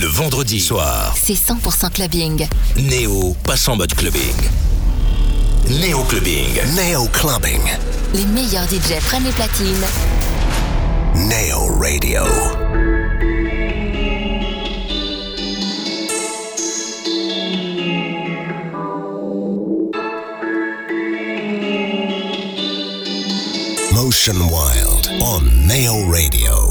Le vendredi soir, c'est 100% clubbing. Néo passe en mode clubbing. Néo clubbing. Néo clubbing. Les meilleurs DJ prennent les platines. Néo Radio. Motion Wild on Neo Radio.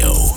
Thank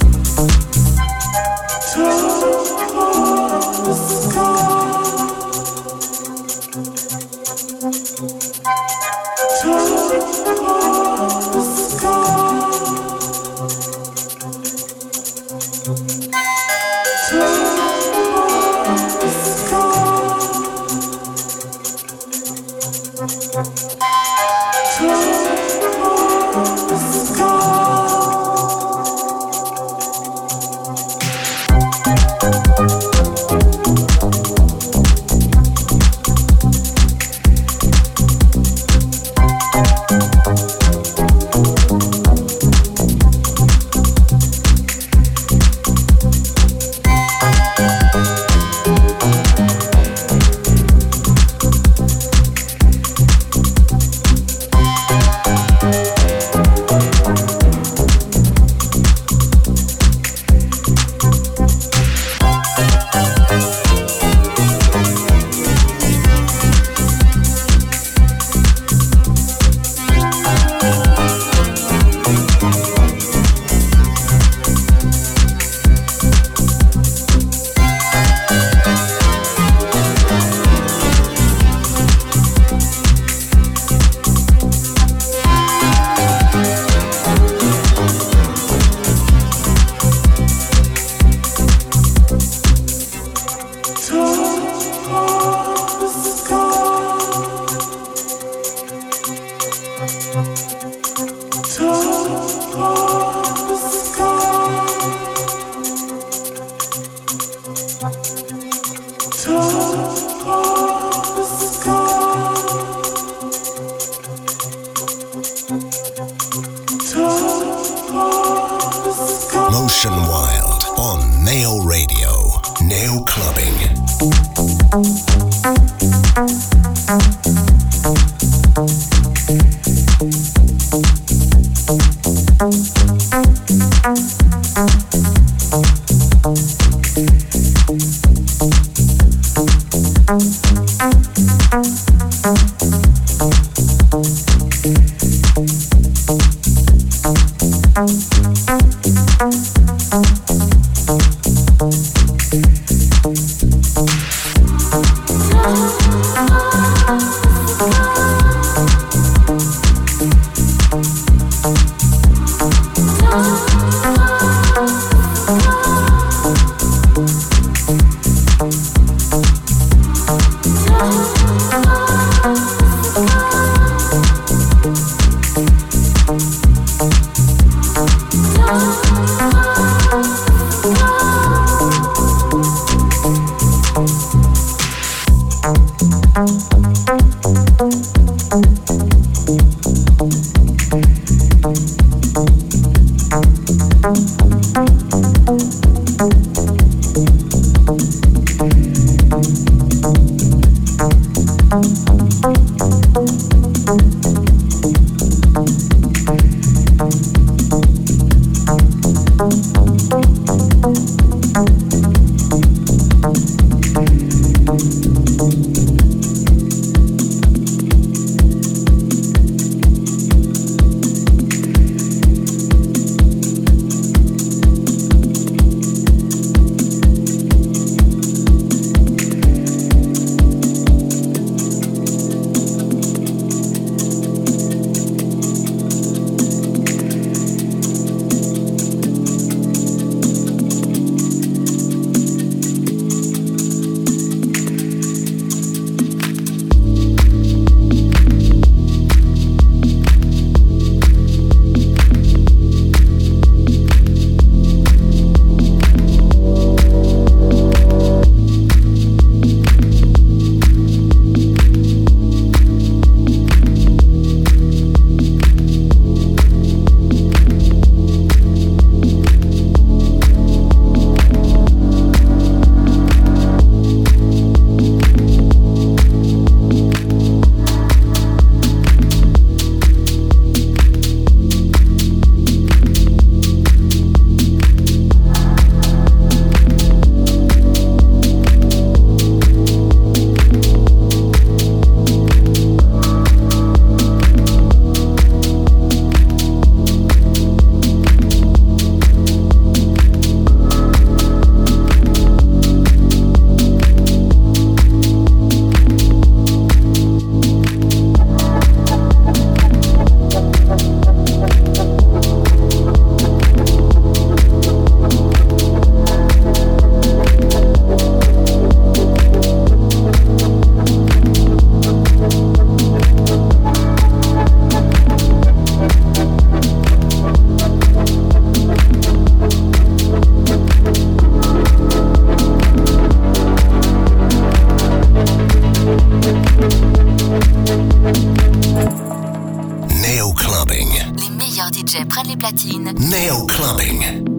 Les platines. Neo Clubbing.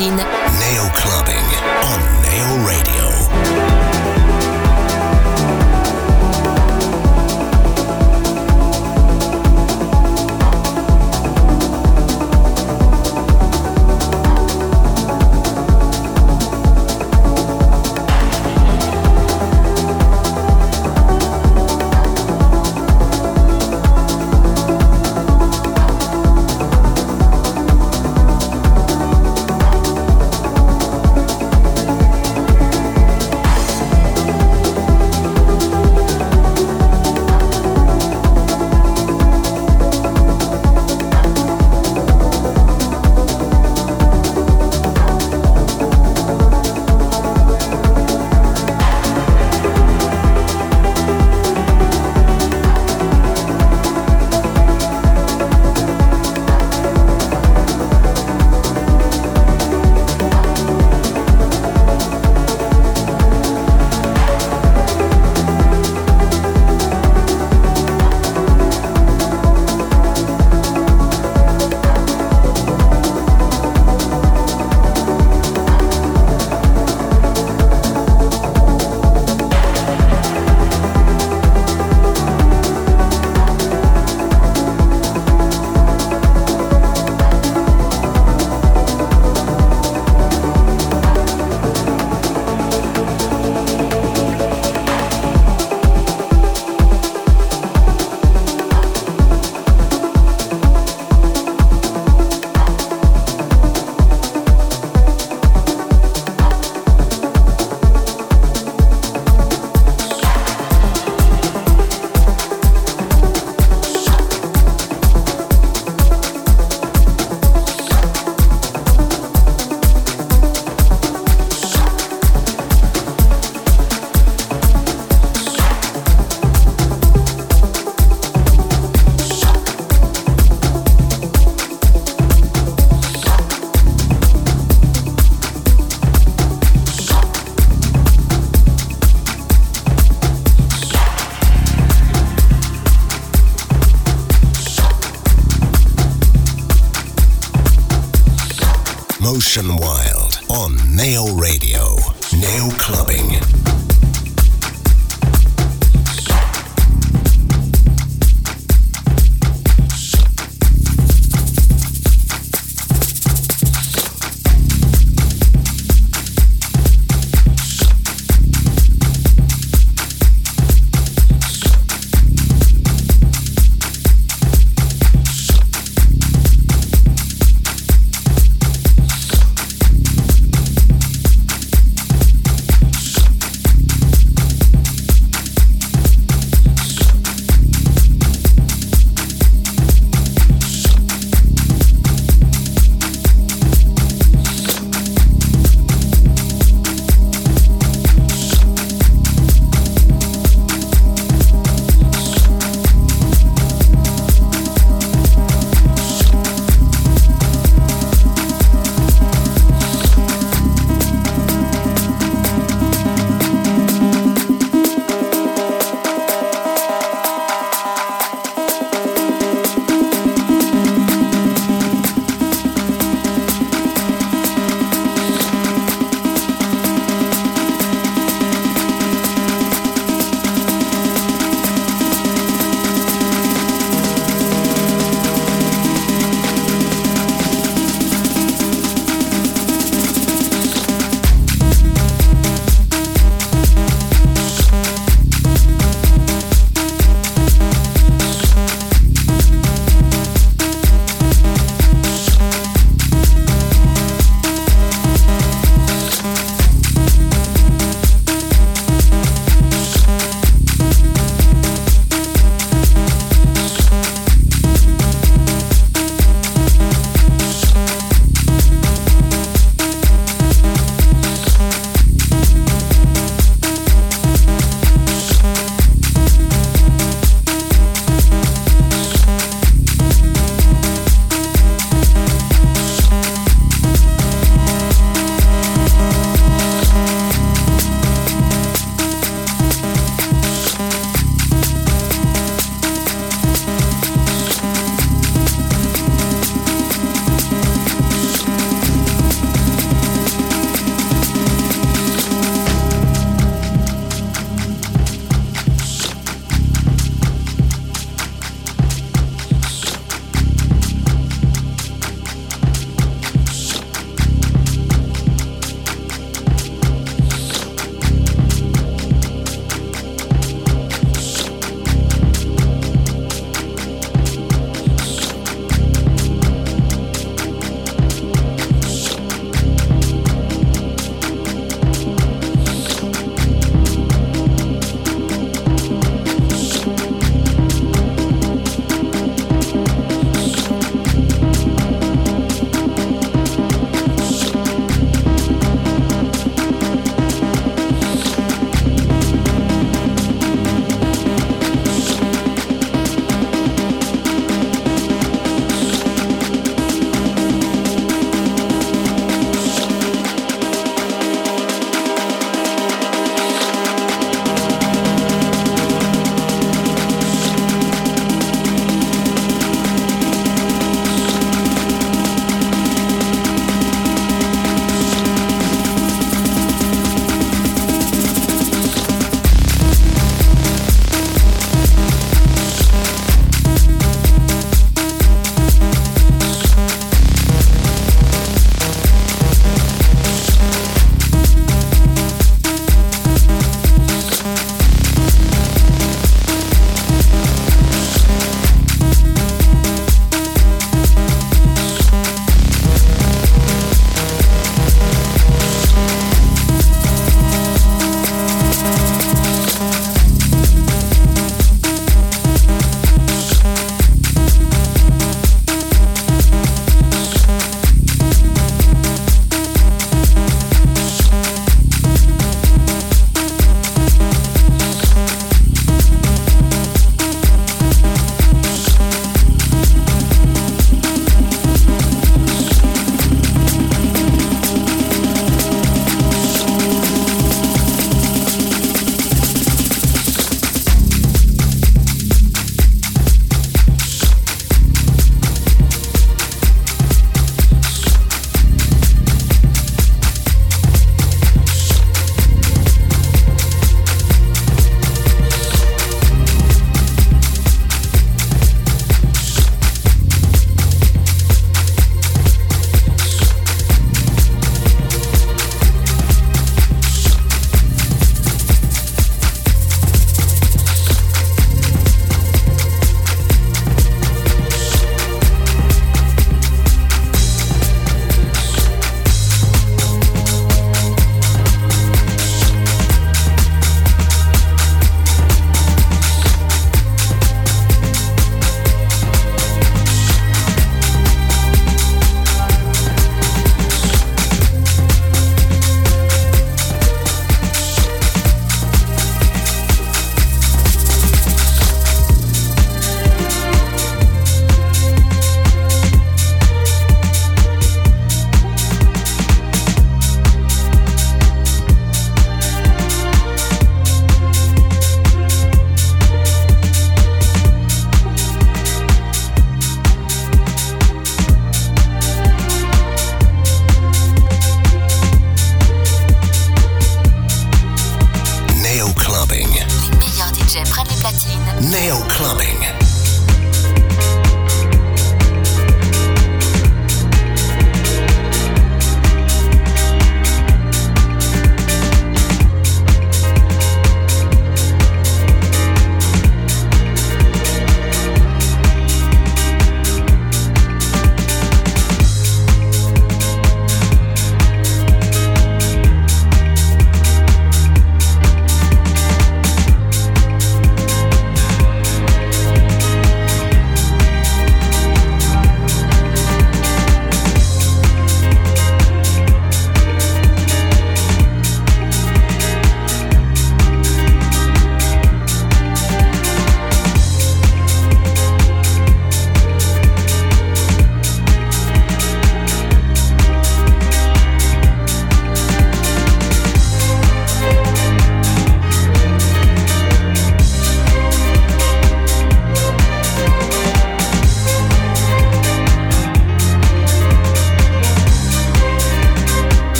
Prennent Motion Wild on Nail Radio. Nail Clubbing.